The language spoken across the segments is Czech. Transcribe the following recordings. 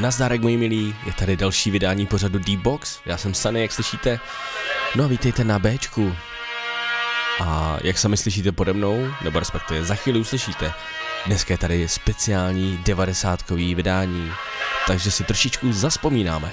Nazdárek moji milí, je tady další vydání pořadu D-Box, já jsem Sunny, jak slyšíte. No a vítejte na Bčku. A jak sami slyšíte pode mnou, nebo respektive za chvíli uslyšíte, dneska je tady speciální 90 vydání, takže si trošičku zaspomínáme.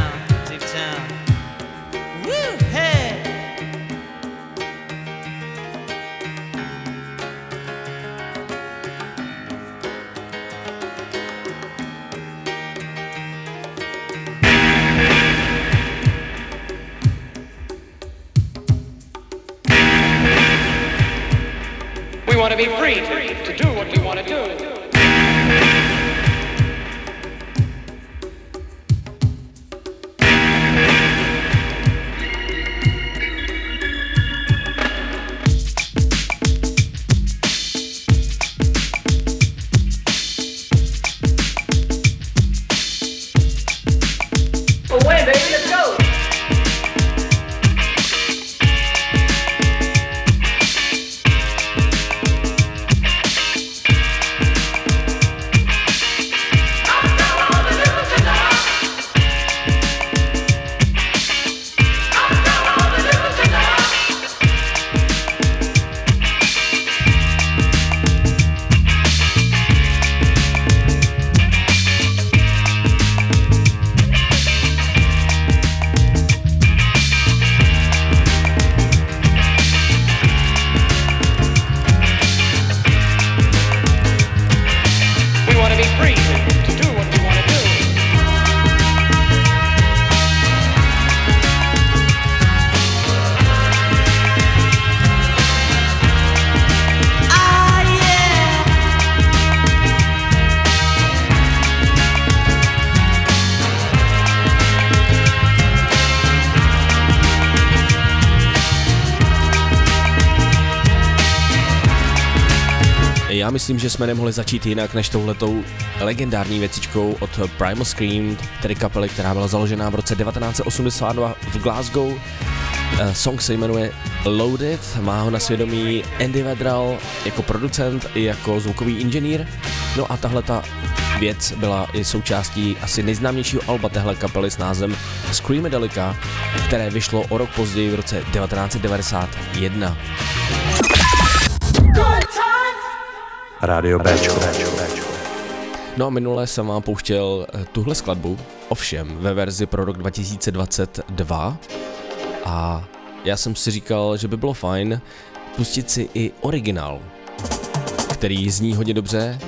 Myslím, že jsme nemohli začít jinak než touhletou legendární věcičkou od Primal Scream, tedy kapely, která byla založena v roce 1982 v Glasgow. Uh, song se jmenuje Loaded, má ho na svědomí Andy Vedral jako producent i jako zvukový inženýr. No a tahle ta věc byla i součástí asi nejznámějšího alba téhle kapely s názvem Screamadelica, které vyšlo o rok později v roce 1991. Rádio Bčko. No a minule jsem vám pouštěl eh, tuhle skladbu, ovšem ve verzi pro rok 2022 a já jsem si říkal, že by bylo fajn pustit si i originál, který zní hodně dobře.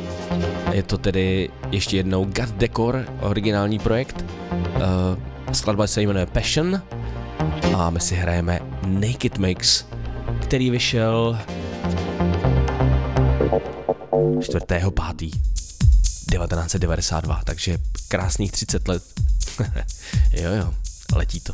Je to tedy ještě jednou God Decor, originální projekt. Uh, skladba se jmenuje Passion a my si hrajeme Naked Mix, který vyšel 4.5. 1992, takže krásných 30 let. jo jo, letí to.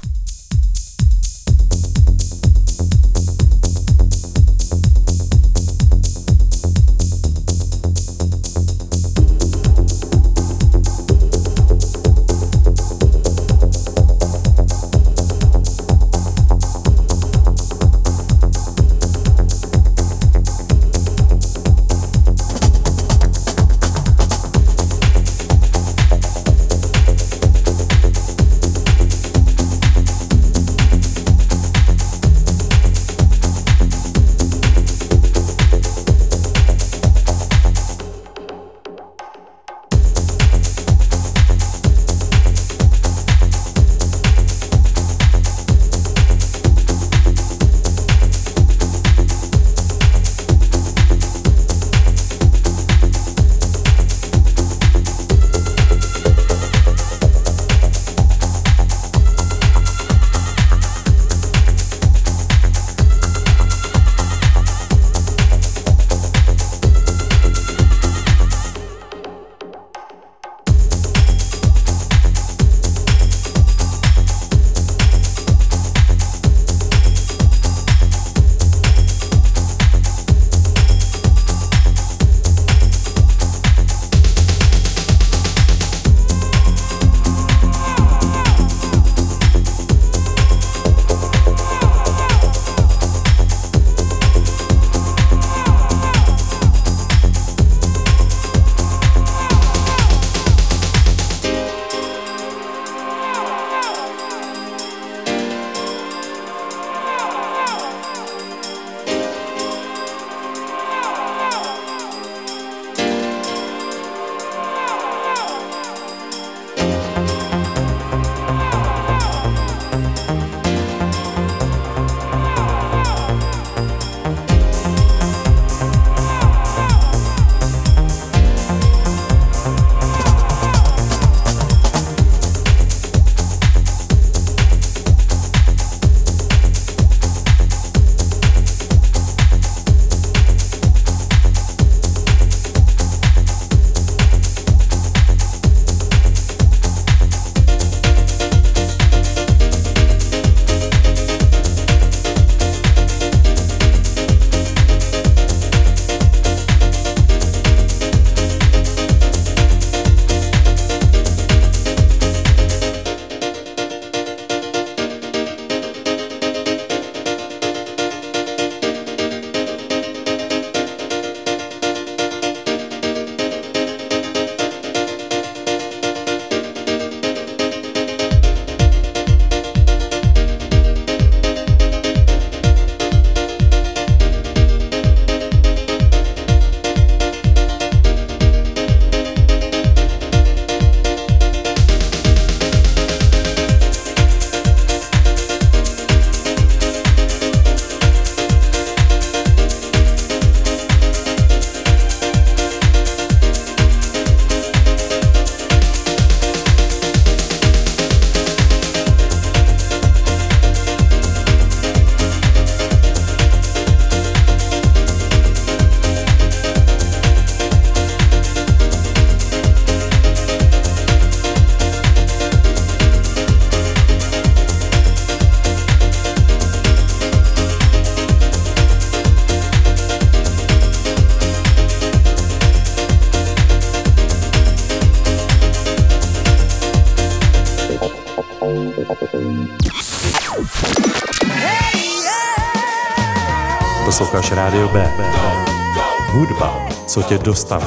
Co tě dostane.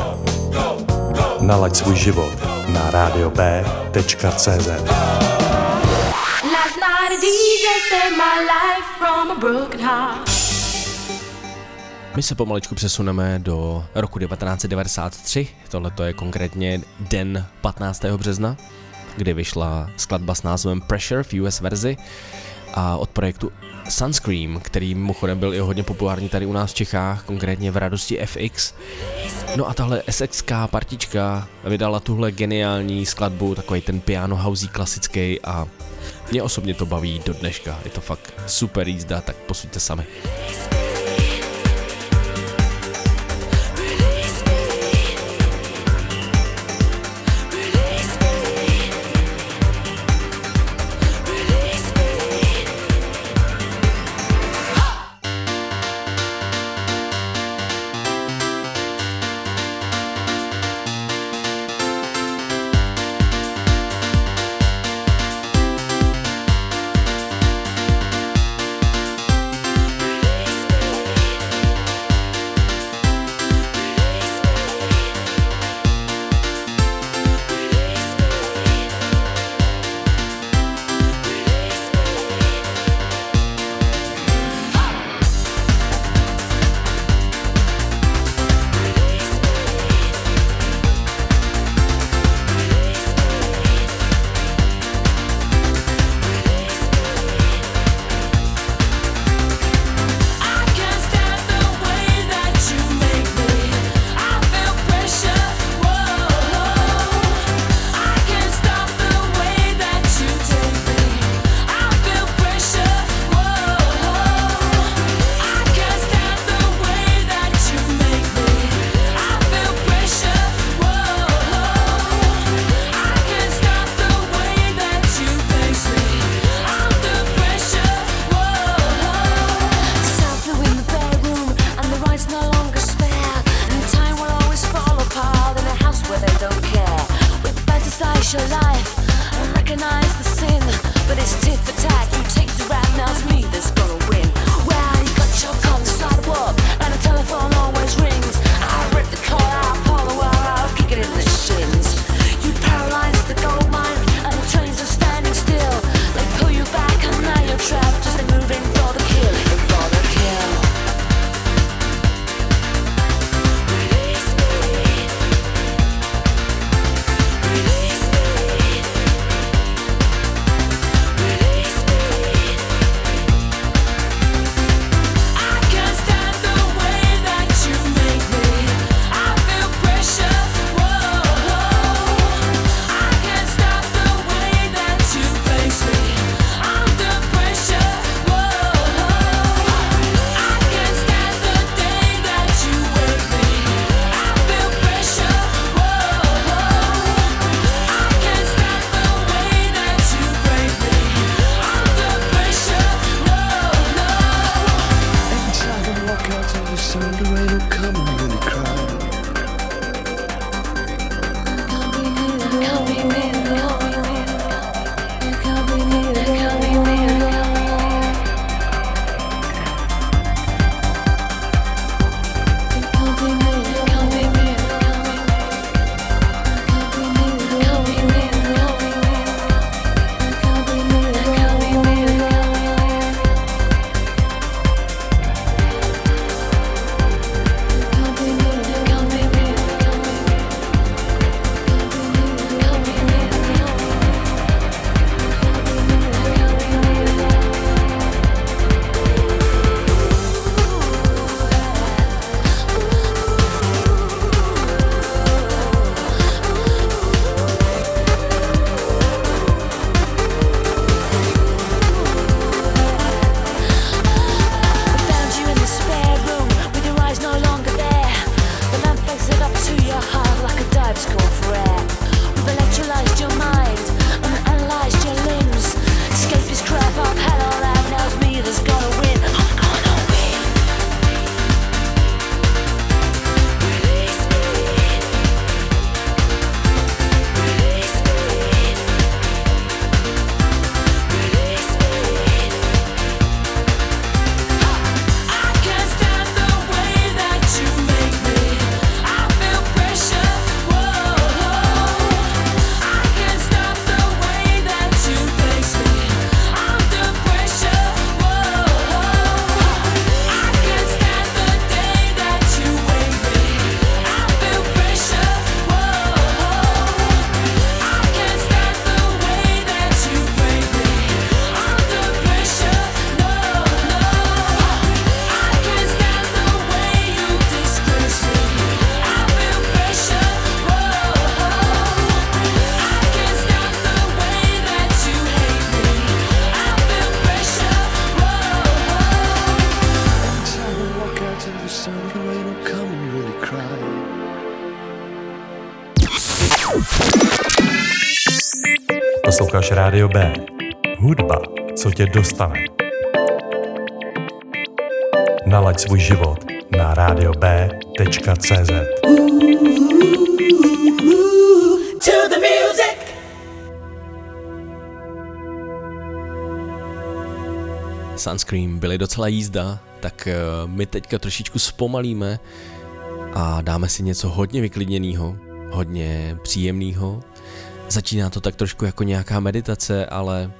Nalaď svůj život na radiob.cz Last night a DJ saved my life from a broken heart. My se pomaličku přesuneme do roku 1993, tohle je konkrétně den 15. března, kdy vyšla skladba s názvem Pressure v US verzi a od projektu Sunscream, který mimochodem byl i hodně populární tady u nás v Čechách, konkrétně v Radosti FX. No a tahle SXK partička vydala tuhle geniální skladbu, takový ten piano housey klasický a mě osobně to baví do dneška, je to fakt super jízda, tak posuďte sami. Dostane. Nalaď svůj život na radiob.cz To the music. Sunscreen byly docela jízda, tak eh, my teďka trošičku zpomalíme a dáme si něco hodně vyklidněného, hodně příjemného. Začíná to tak trošku jako nějaká meditace, ale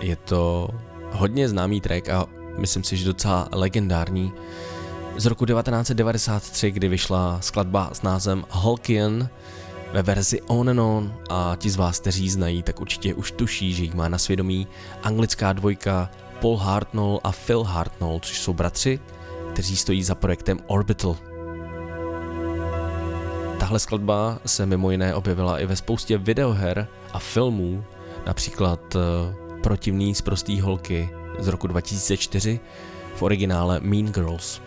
je to hodně známý track a myslím si, že docela legendární. Z roku 1993, kdy vyšla skladba s názvem Holkian ve verzi On and On a ti z vás, kteří znají, tak určitě už tuší, že jich má na svědomí anglická dvojka Paul Hartnell a Phil Hartnell, což jsou bratři, kteří stojí za projektem Orbital. Tahle skladba se mimo jiné objevila i ve spoustě videoher a filmů, například uh, Protivný z prostý holky z roku 2004 v originále Mean Girls.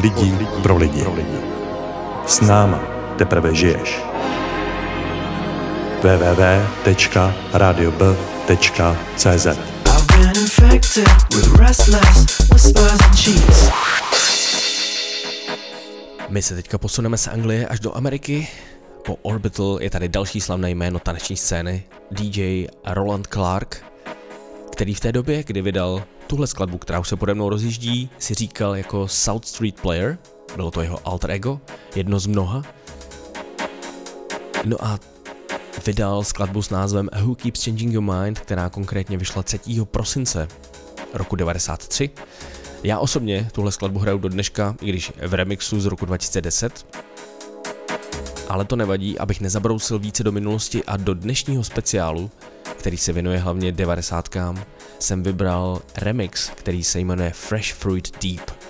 Lidí pro lidi. S náma teprve žiješ. www.radiob.cz. My se teďka posuneme z Anglie až do Ameriky. Po Orbital je tady další slavné jméno taneční scény, DJ Roland Clark, který v té době, kdy vydal tuhle skladbu, která už se pode mnou rozjíždí, si říkal jako South Street Player, bylo to jeho alter ego, jedno z mnoha. No a vydal skladbu s názvem Who Keeps Changing Your Mind, která konkrétně vyšla 3. prosince roku 93. Já osobně tuhle skladbu hraju do dneška, i když v remixu z roku 2010. Ale to nevadí, abych nezabrousil více do minulosti a do dnešního speciálu, který se věnuje hlavně 90 jsem vybral remix, který se jmenuje Fresh Fruit Deep.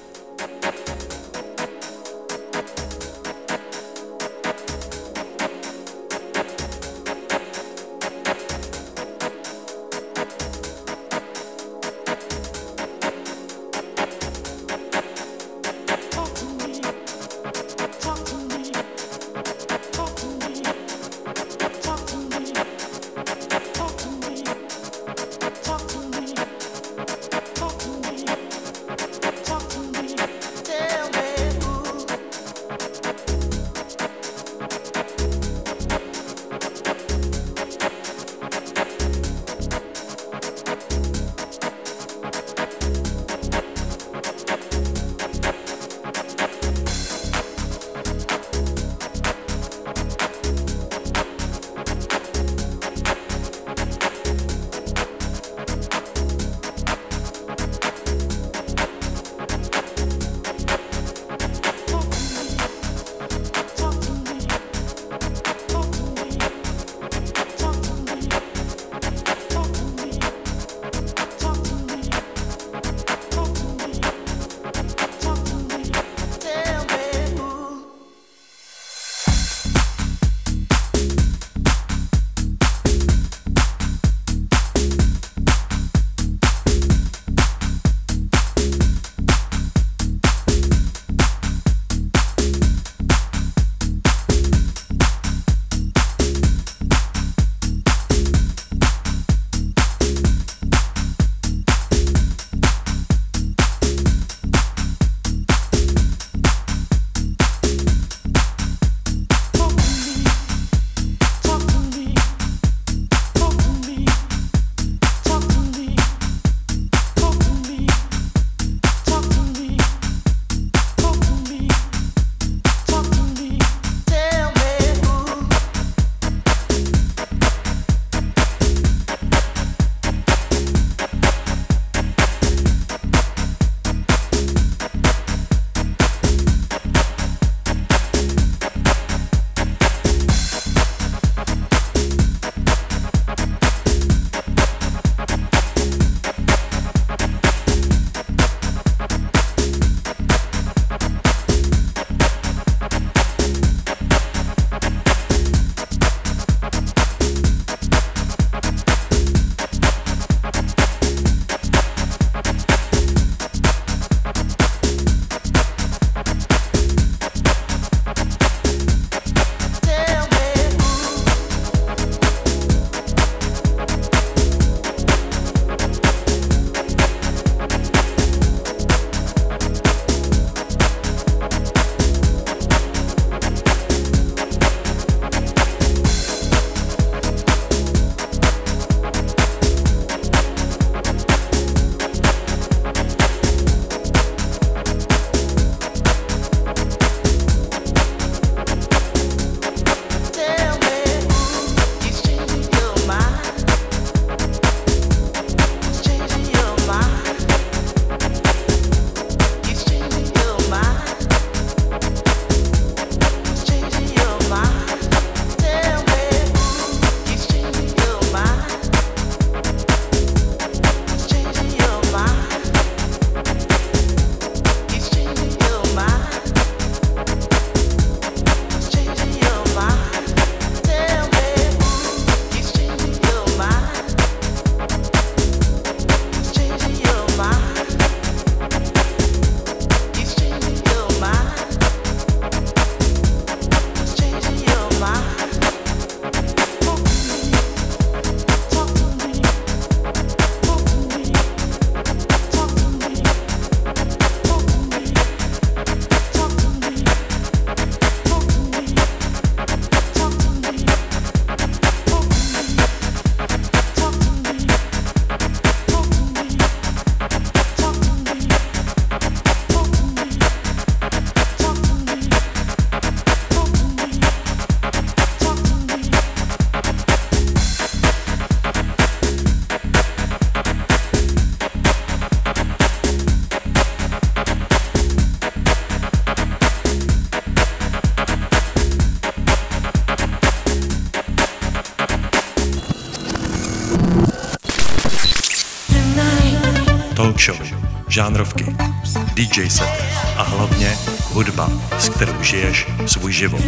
DJ sety a hlavně hudba, s kterou žiješ svůj život.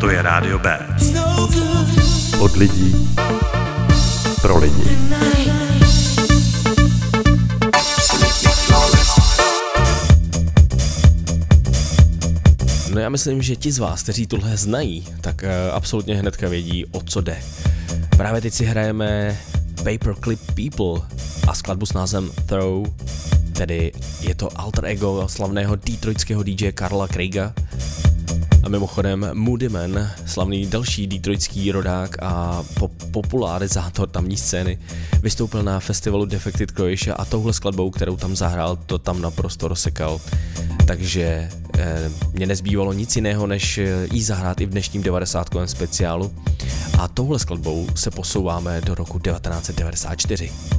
To je Rádio B. Od lidí pro lidi. No já myslím, že ti z vás, kteří tohle znají, tak uh, absolutně hnedka vědí, o co jde. Právě teď si hrajeme Paperclip People a skladbu s názvem Throw, tedy je to alter ego slavného detroitského DJ Karla Craiga. A mimochodem Moody Man, slavný další detroitský rodák a po- popularizátor tamní scény, vystoupil na festivalu Defected Croatia a touhle skladbou, kterou tam zahrál, to tam naprosto rozsekal. Takže eh, mě nezbývalo nic jiného, než eh, jí zahrát i v dnešním 90. speciálu. A touhle skladbou se posouváme do roku 1994.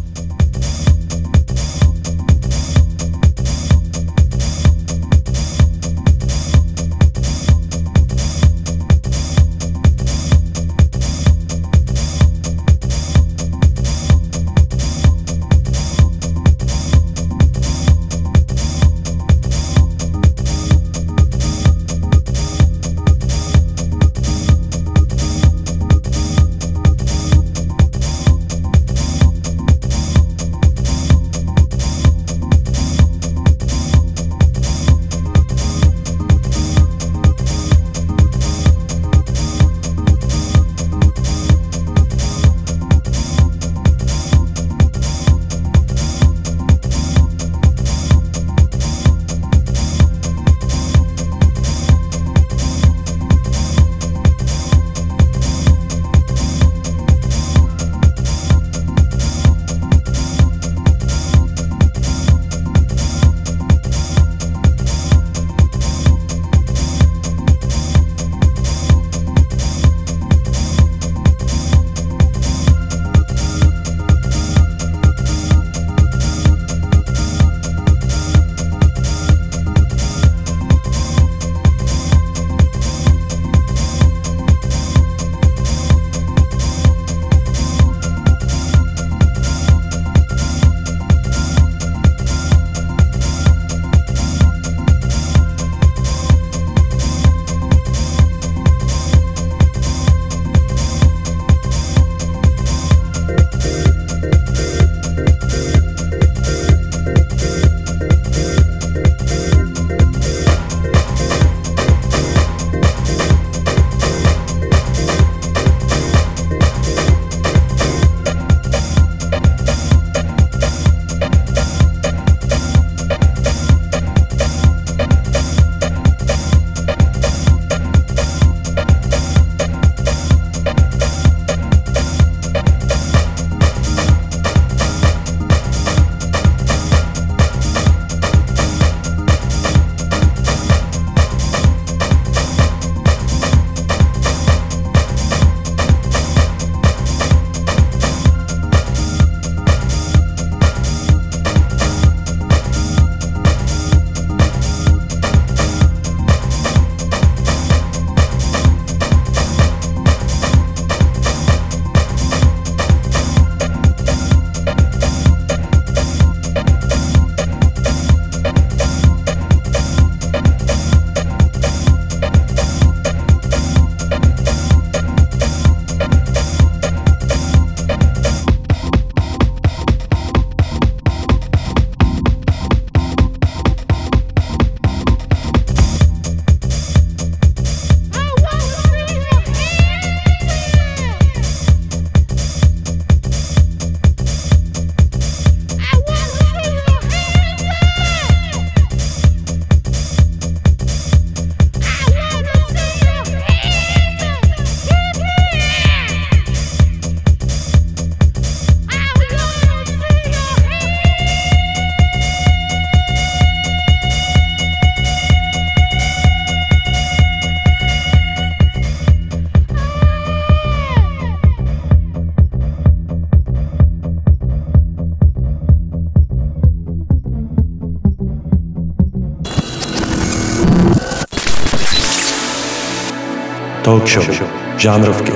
Talk show, žánrovky,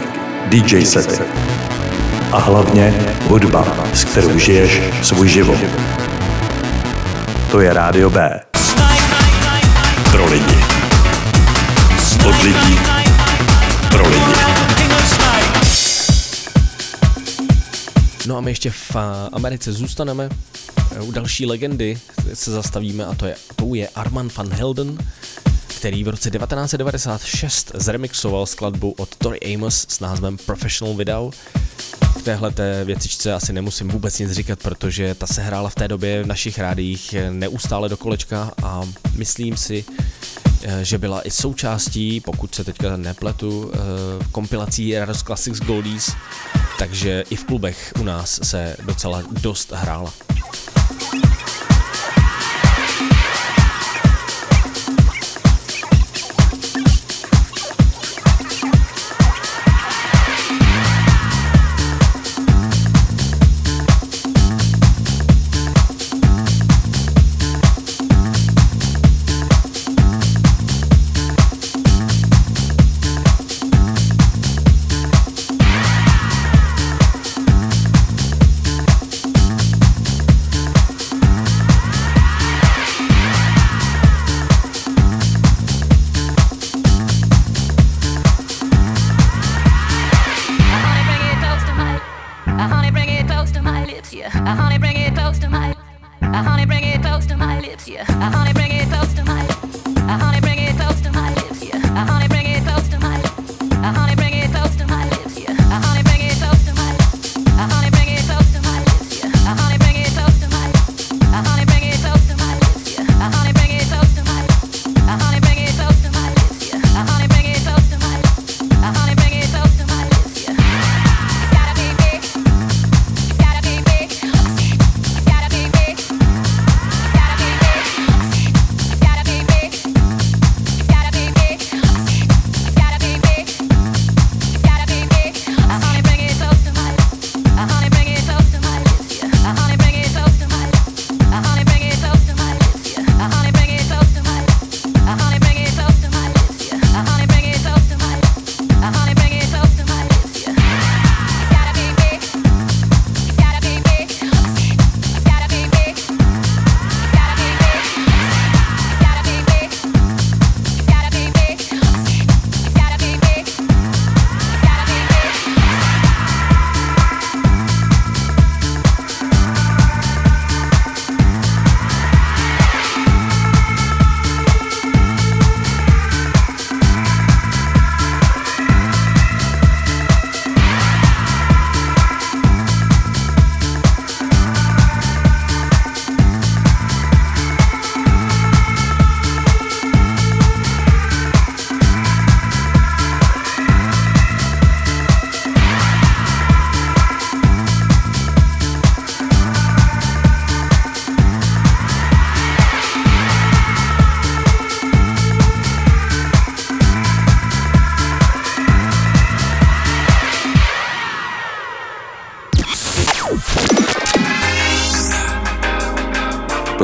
DJ sety a hlavně hudba, s kterou žiješ svůj život. To je Rádio B. Pro lidi. Od lidí. Pro lidi. No a my ještě v eh, Americe zůstaneme. Eh, U další legendy se zastavíme a to je, to je Arman van Helden, který v roce 1996 zremixoval skladbu od Tori Amos s názvem Professional Video. K téhle té věcičce asi nemusím vůbec nic říkat, protože ta se hrála v té době v našich rádiích neustále do kolečka a myslím si, eh, že byla i součástí, pokud se teďka nepletu, eh, kompilací Rados Classics Goldies, takže i v klubech u nás se docela dost hrála.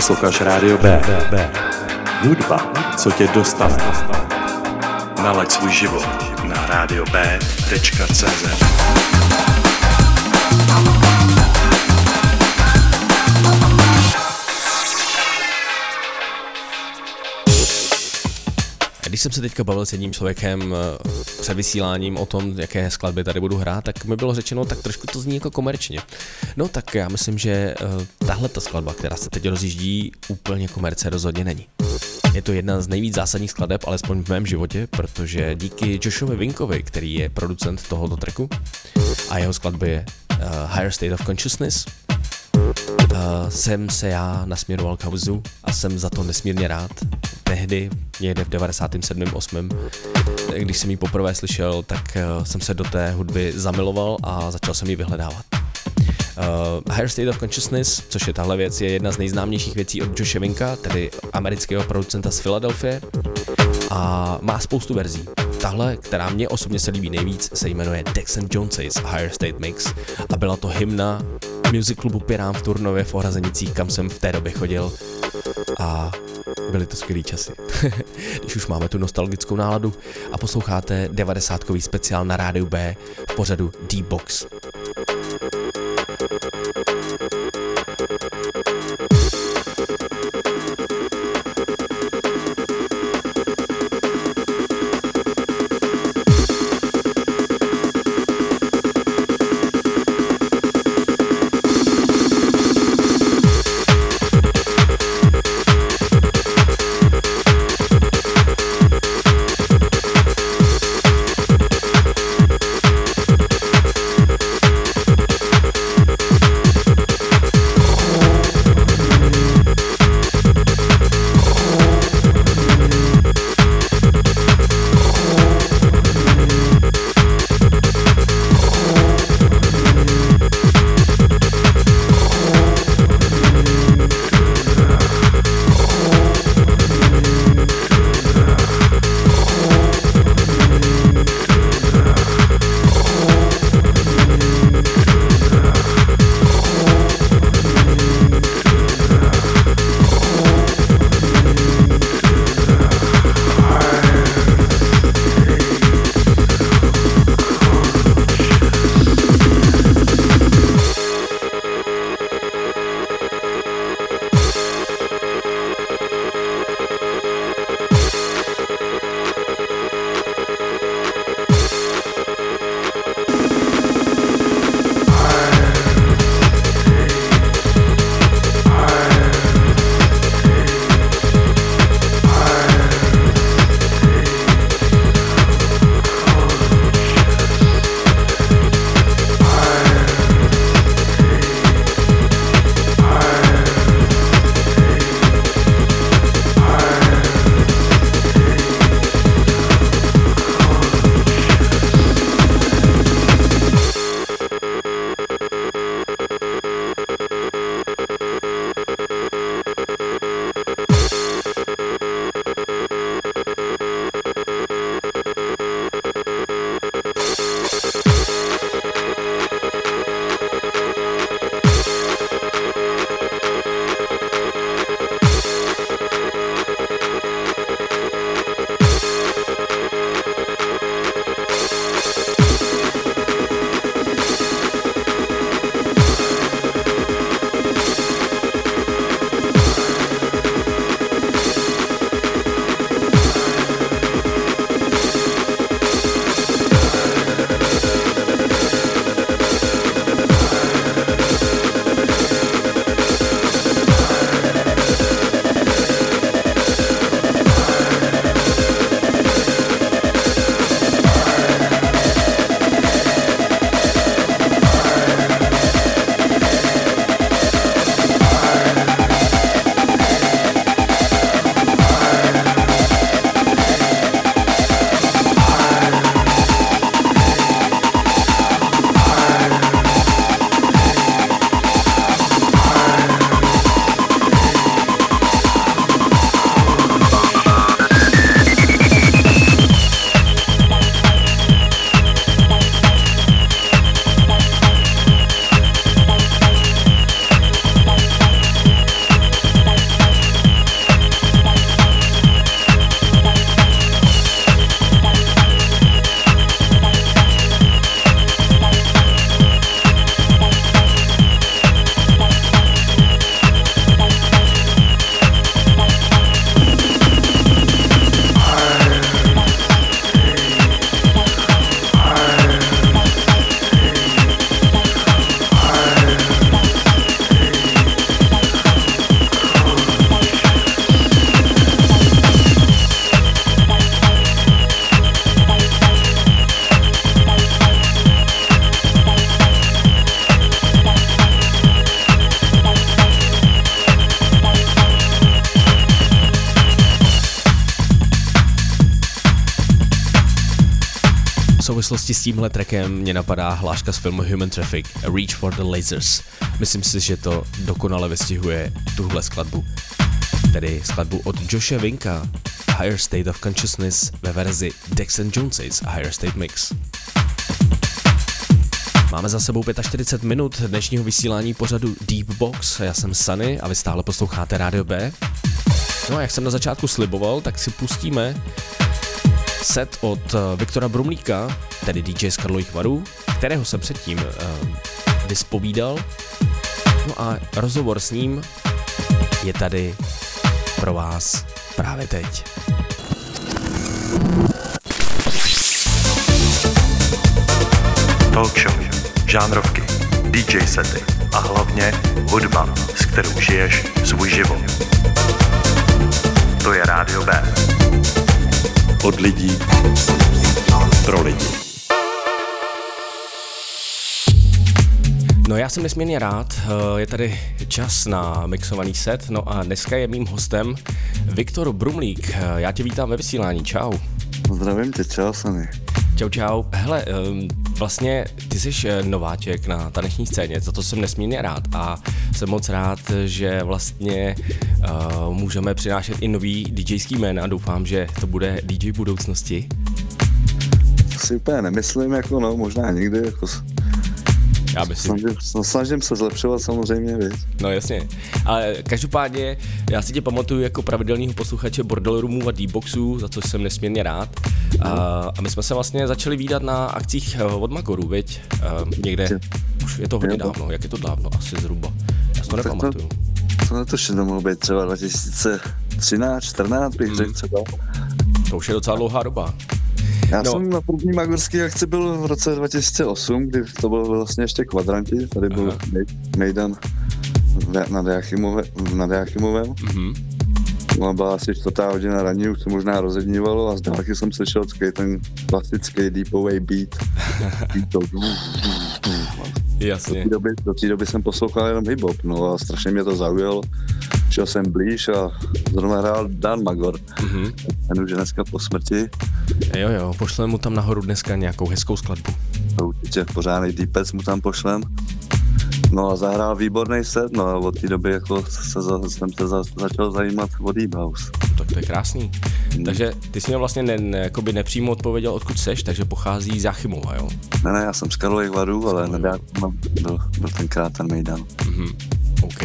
Posloucháš Rádio B. Hudba, co tě dostane. Nalaď svůj život na radiob.cz Když jsem se teďka bavil s jedním člověkem eh, před vysíláním o tom, jaké skladby tady budu hrát, tak mi bylo řečeno, tak trošku to zní jako komerčně. No tak já myslím, že eh, tahle ta skladba, která se teď rozjíždí, úplně komerce rozhodně není. Je to jedna z nejvíc zásadních skladeb, alespoň v mém životě, protože díky Joshovi Vinkovi, který je producent tohoto tracku, a jeho skladbě uh, Higher State of Consciousness, uh, jsem se já nasměroval k houzu a jsem za to nesmírně rád. Tehdy, někde v 97. 8. když jsem ji poprvé slyšel, tak uh, jsem se do té hudby zamiloval a začal jsem ji vyhledávat. Uh, Higher State of Consciousness, což je tahle věc, je jedna z nejznámějších věcí od Joshe Winka, tedy amerického producenta z Filadelfie a má spoustu verzí. Tahle, která mě osobně se líbí nejvíc, se jmenuje Dex and Joneses Higher State Mix a byla to hymna music klubu Pirám v Turnově v Ohrazenicích, kam jsem v té době chodil a byly to skvělý časy. Když už máme tu nostalgickou náladu a posloucháte 90 speciál na rádiu B v pořadu D-Box. Souvislosti s tímhle trackem mě napadá hláška z filmu Human Traffic, Reach for the Lasers. Myslím si, že to dokonale vystihuje tuhle skladbu. Tedy skladbu od Joshe Vinka, Higher State of Consciousness ve verzi Dex and Higher State Mix. Máme za sebou 45 minut dnešního vysílání pořadu Deep Box. Já jsem Sunny a vy stále posloucháte Radio B. No a jak jsem na začátku sliboval, tak si pustíme set od eh, Viktora Brumlíka, tedy DJ z Karlových varů, kterého jsem předtím uh, vyspovídal. No a rozhovor s ním je tady pro vás právě teď. Talk show, žánrovky, DJ sety a hlavně hudba, s kterou žiješ svůj život. To je Rádio B. Od lidí pro lidi. No já jsem nesmírně rád, eh, je tady čas na mixovaný set, no a dneska je mým hostem Viktor Brumlík. Eh, Já tě vítám ve vysílání, čau. Zdravím tě, čau Sany. Čau, čau. Hele, vlastně ty jsi eh, nováček na taneční scéně, za to jsem nesmírně rád a jsem moc rád, že vlastně uh, můžeme přinášet i nový DJský jména. Doufám, že to bude DJ budoucnosti. To si úplně nemyslím, jako no, možná někdy, jako Já bych si... snažím, no, snažím se zlepšovat samozřejmě, víš. No jasně. Ale každopádně já si tě pamatuju jako pravidelného posluchače Bordel Roomů a D-Boxů, za což jsem nesmírně rád. A, a my jsme se vlastně začali výdat na akcích eh, od Magoru, viď? Uh, někde, už je to hodně dávno, jak je to dávno, asi zhruba. Já si to to- nepamatuju. To netuším, to mohlo být třeba 2013, 14 bych Hmm. řekl třeba. To už je docela dlouhá doba. Já No. jsem na první magorské akci byl v roce 2008, kdy to byl vlastně ještě kvadranti, tady byl Aha. Mejdan ve- nad Jáchymovem, nad Jáchymovem. Mhm. No byla asi čtvrtá hodina ranní, už se možná rozednívalo a z dálky jsem slyšel takový ten klasický deepový beat. beat to, do Jasně. té doby, do té doby jsem poslouchal jenom hip-hop, no a strašně mě to zaujalo. Šel jsem blíž a zrovna hrál Dan Magor, Mhm. ten už je dneska po smrti, Jo, jo, pošleme mu tam nahoru dneska nějakou hezkou skladbu. to určitě pořádný deepec mu tam pošlem. No a zahrál výborný set, no a od té doby jako se za, jsem se za, začal zajímat o Deep House. Tak to je krásný. Takže ty jsi mě vlastně ne, ne, jakoby nepřímo odpověděl, odkud seš, takže pochází z Jachimova, jo? Ne, ne, já jsem z Karlových varů, ale no, byl, byl tenkrát ten Mejdan. Mhm. OK.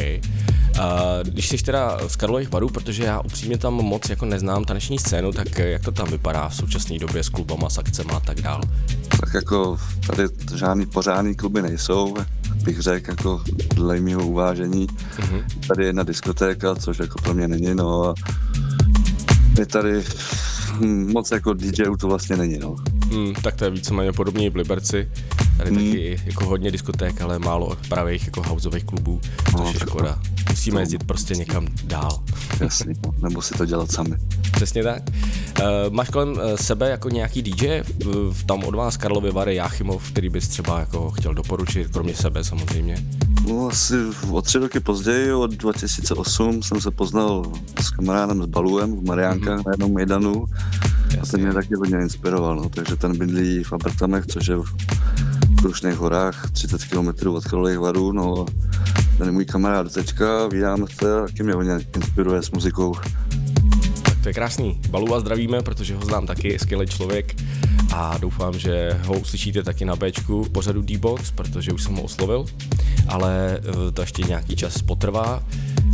A když jsi teda z Karlových varů, protože já upřímně tam moc jako neznám taneční scénu, tak jak to tam vypadá v současné době s klubama, s akcema a tak dál? Tak jako tady žádný pořádný kluby nejsou, bych řekl, jako dle mého uvážení. Mhm. Tady je jedna diskotéka, což jako pro mě není, no a je tady moc jako DJů to vlastně není, no. Hmm, tak to je víceméně podobně i v Liberci. Tady Hmm. taky jako hodně diskoték, ale málo pravých jako houseových klubů, což No, je škoda. Musíme to- jezdit prostě někam dál. Jasný, no. nebo si to dělat sami. Přesně tak. Uh, máš kolem eh, sebe jako nějaký DJ, v, tam od vás Karlovy Vary, Jáchymov, který bys třeba jako chtěl doporučit, kromě sebe samozřejmě. No asi o tři roky později, od 2008, jsem se poznal s kamarádem s Baluem v Mariánkách mm-hmm. na jednom Mejdanu a ten mě taky hodně inspiroval, no. takže ten bydlí v Abertamech, což je v Krušných horách, 30 km od Karlových varů, no ten je můj kamarád teďka, vídáme se taky mě hodně inspiruje s muzikou. Tak to je krásný. Baluva zdravíme, protože ho znám taky, je skvělý člověk a doufám, že ho uslyšíte taky na Bčku pořadu D-Box, protože už jsem ho oslovil, ale eh, to ještě nějaký čas potrvá.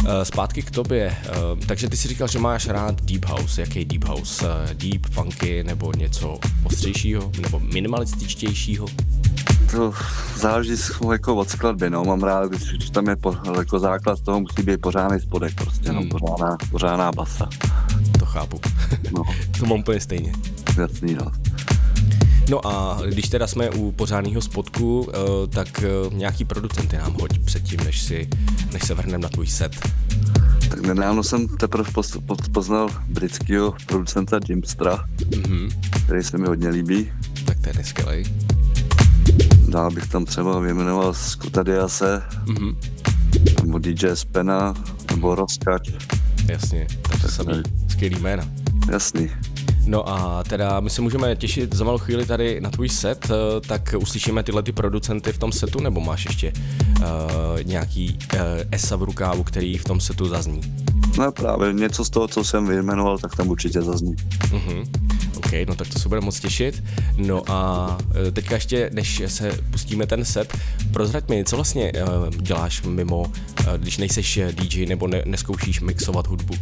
Eh, Zpátky k tobě. Eh, Takže ty si říkal, že máš rád Deep House. Jaký Deep House? Eh, Deep, funky nebo něco ostřejšího? Nebo minimalističtějšího? To záleží jako od skladby, no, mám rád, když, když tam je po, jako základ toho musí být pořádný spodek, prostě, no, Hmm. pořádná, pořádná basa, To chápu. no, to mám úplně stejně. jasný, no. No a když teda jsme u pořádného spodku, eh, tak eh, nějaký producenty nám hoď předtím, než, si, než se vrhneme na tvůj set. Tak nedávno jsem teprve poz, poz, poznal britského producenta Jimstra, Mhm. který se mi hodně líbí. Tak to je neskvělej. Dál bych tam třeba vyjmenoval Scotta Diase, Mhm. nebo DJ Spena, nebo Roskač. Jasně, takže samý skvělý jména. Jasný. No a teda my se můžeme těšit za malou chvíli tady na tvůj set, eh, tak uslyšíme tyhle ty producenty v tom setu, nebo máš ještě uh, nějaký uh, esa v rukávu, který v tom setu zazní? No právě něco z toho, co jsem vyjmenoval, tak tam určitě zazní. Uh-huh. OK, no tak to se bude moc těšit. No a eh, teďka ještě, než se pustíme ten set, prozrať mi, co vlastně uh, děláš mimo, uh, když nejseš DJ nebo ne, neskoušíš mixovat hudbu?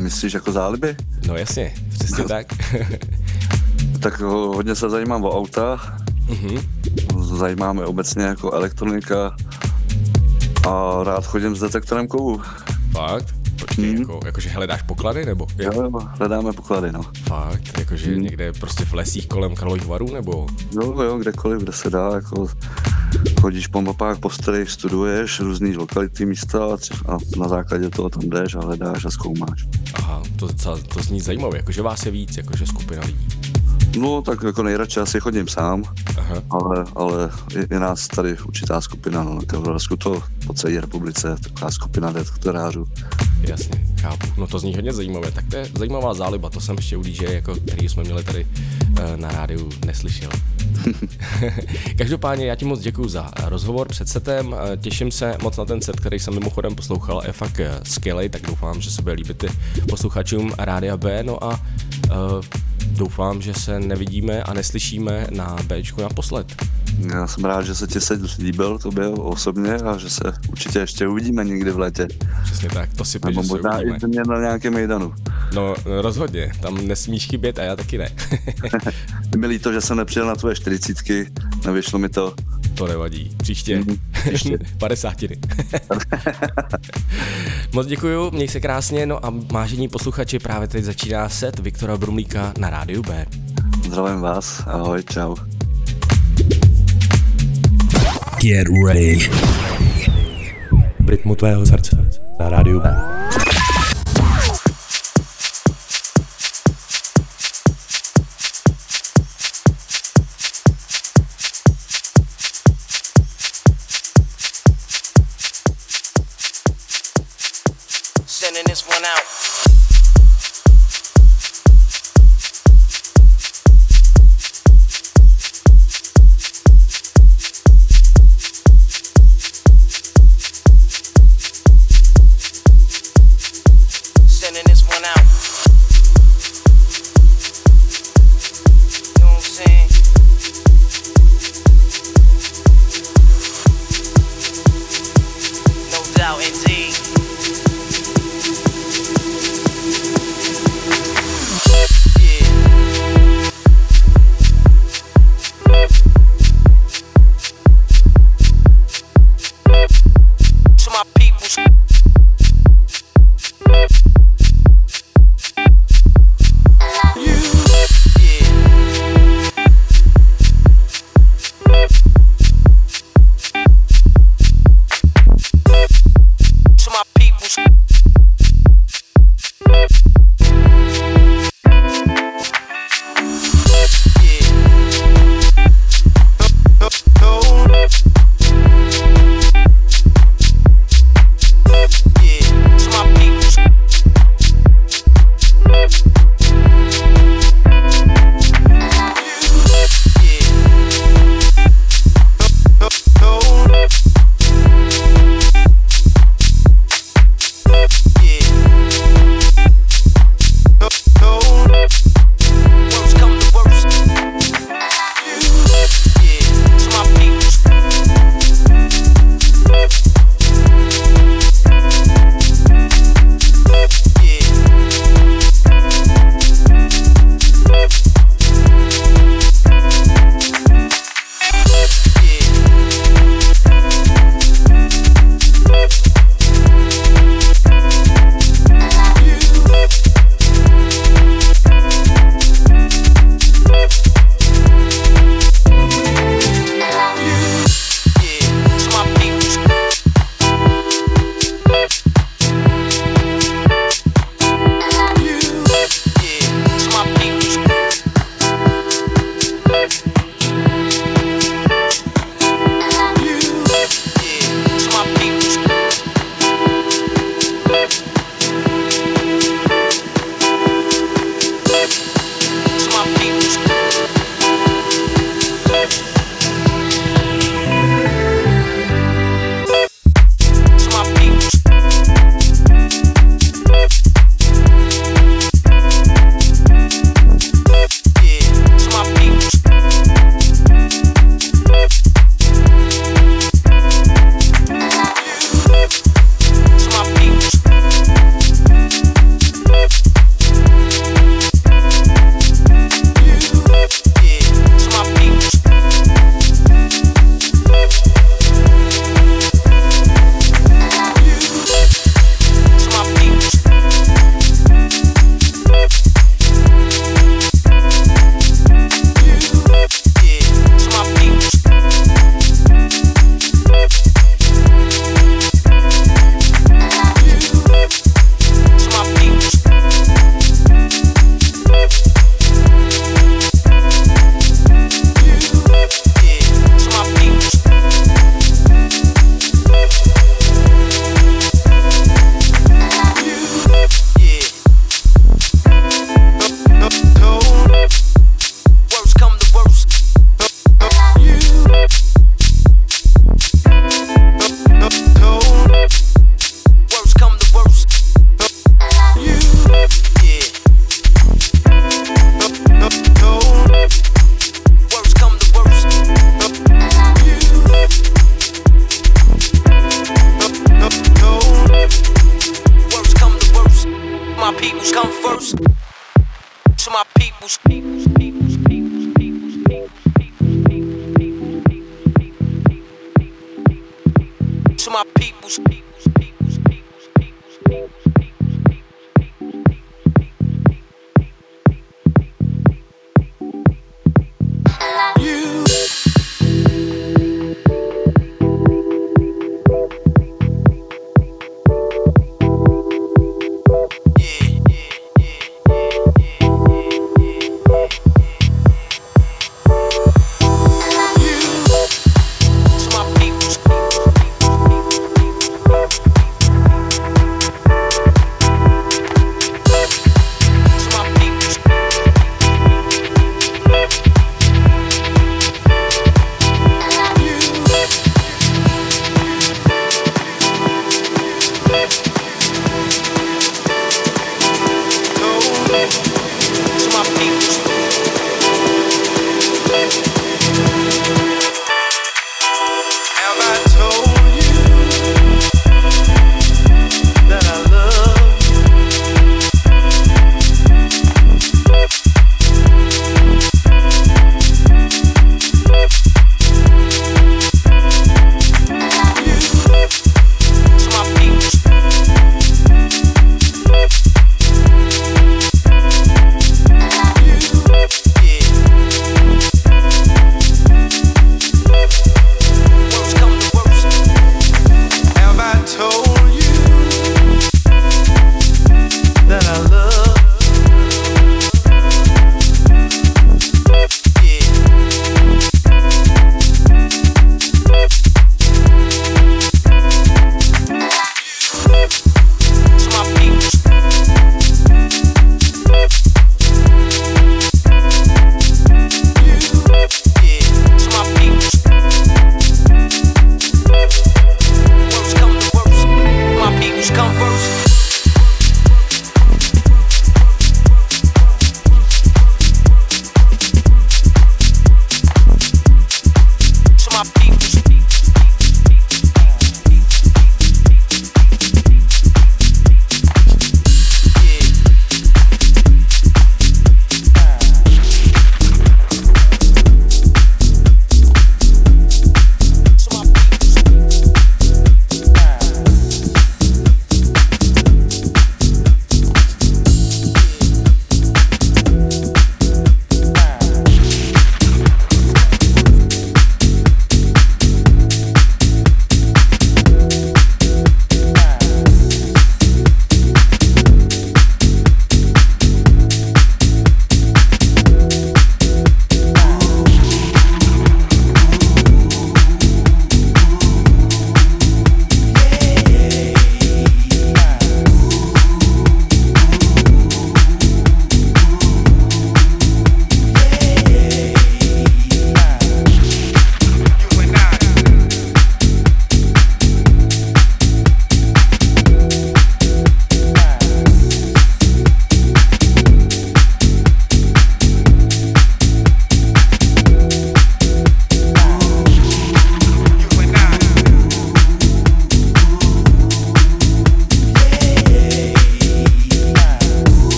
Myslíš jako záliby? No jasně, přesně tak. tak hodně se zajímám o auta, uh-huh. zajímáme obecně jako elektronika a rád chodím s detektorem kovů. Fakt? Počkej, hmm. jako, jakože hledáš poklady, nebo? Jo, jo, hledáme poklady, no. Fakt, jakože hmm. někde prostě v lesích kolem Karlových varů, nebo? Jo, jo, kdekoliv, kde se dá, jako chodíš po mapách, po starých, studuješ různý lokality, místa a na základě toho tam jdeš a hledáš a zkoumáš. Aha, to, to, to zní zajímavé, jakože vás je víc, jakože skupina lidí. No, tak jako nejradši asi chodím sám, Aha. ale, ale je, je, nás tady určitá skupina, no, na Kavrovsku to po celé republice, taková skupina detektorářů. Jasně, chápu. No to zní hodně zajímavé. Tak to je zajímavá záliba, to jsem ještě u DJ, jako, který jsme měli tady uh, na rádiu, neslyšel. Každopádně já ti moc děkuji za rozhovor před setem, těším se moc na ten set, který jsem mimochodem poslouchal, je fakt eh, skvělý, tak doufám, že se bude líbit posluchačům Rádia B, no a uh, doufám, že se nevidíme a neslyšíme na Bčku naposled. Já jsem rád, že se ti se líbil tobě osobně a že se určitě ještě uvidíme někdy v létě. Přesně tak, to si Nebo možná i mě na nějakém mejdanu. No rozhodně, tam nesmíš chybět a já taky ne. mi líto, že jsem nepřijel na tvoje čtyřicítky, nevyšlo mi to. To nevadí, příště. Mm, příště. Padesátiny. Moc děkuju, měj se krásně, no a mážení posluchači, právě teď začíná set Viktora Brumlíka na rádiu B. Zdravím vás, ahoj, čau. Get ready. V rytmu tvého srdce na rádiu B.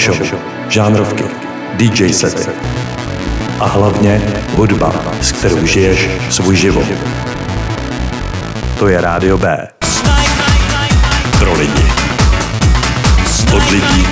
Show, žánrovky, DJ sety a hlavně hudba, s kterou žiješ svůj život. To je Rádio B. Pro lidi. Od lidí.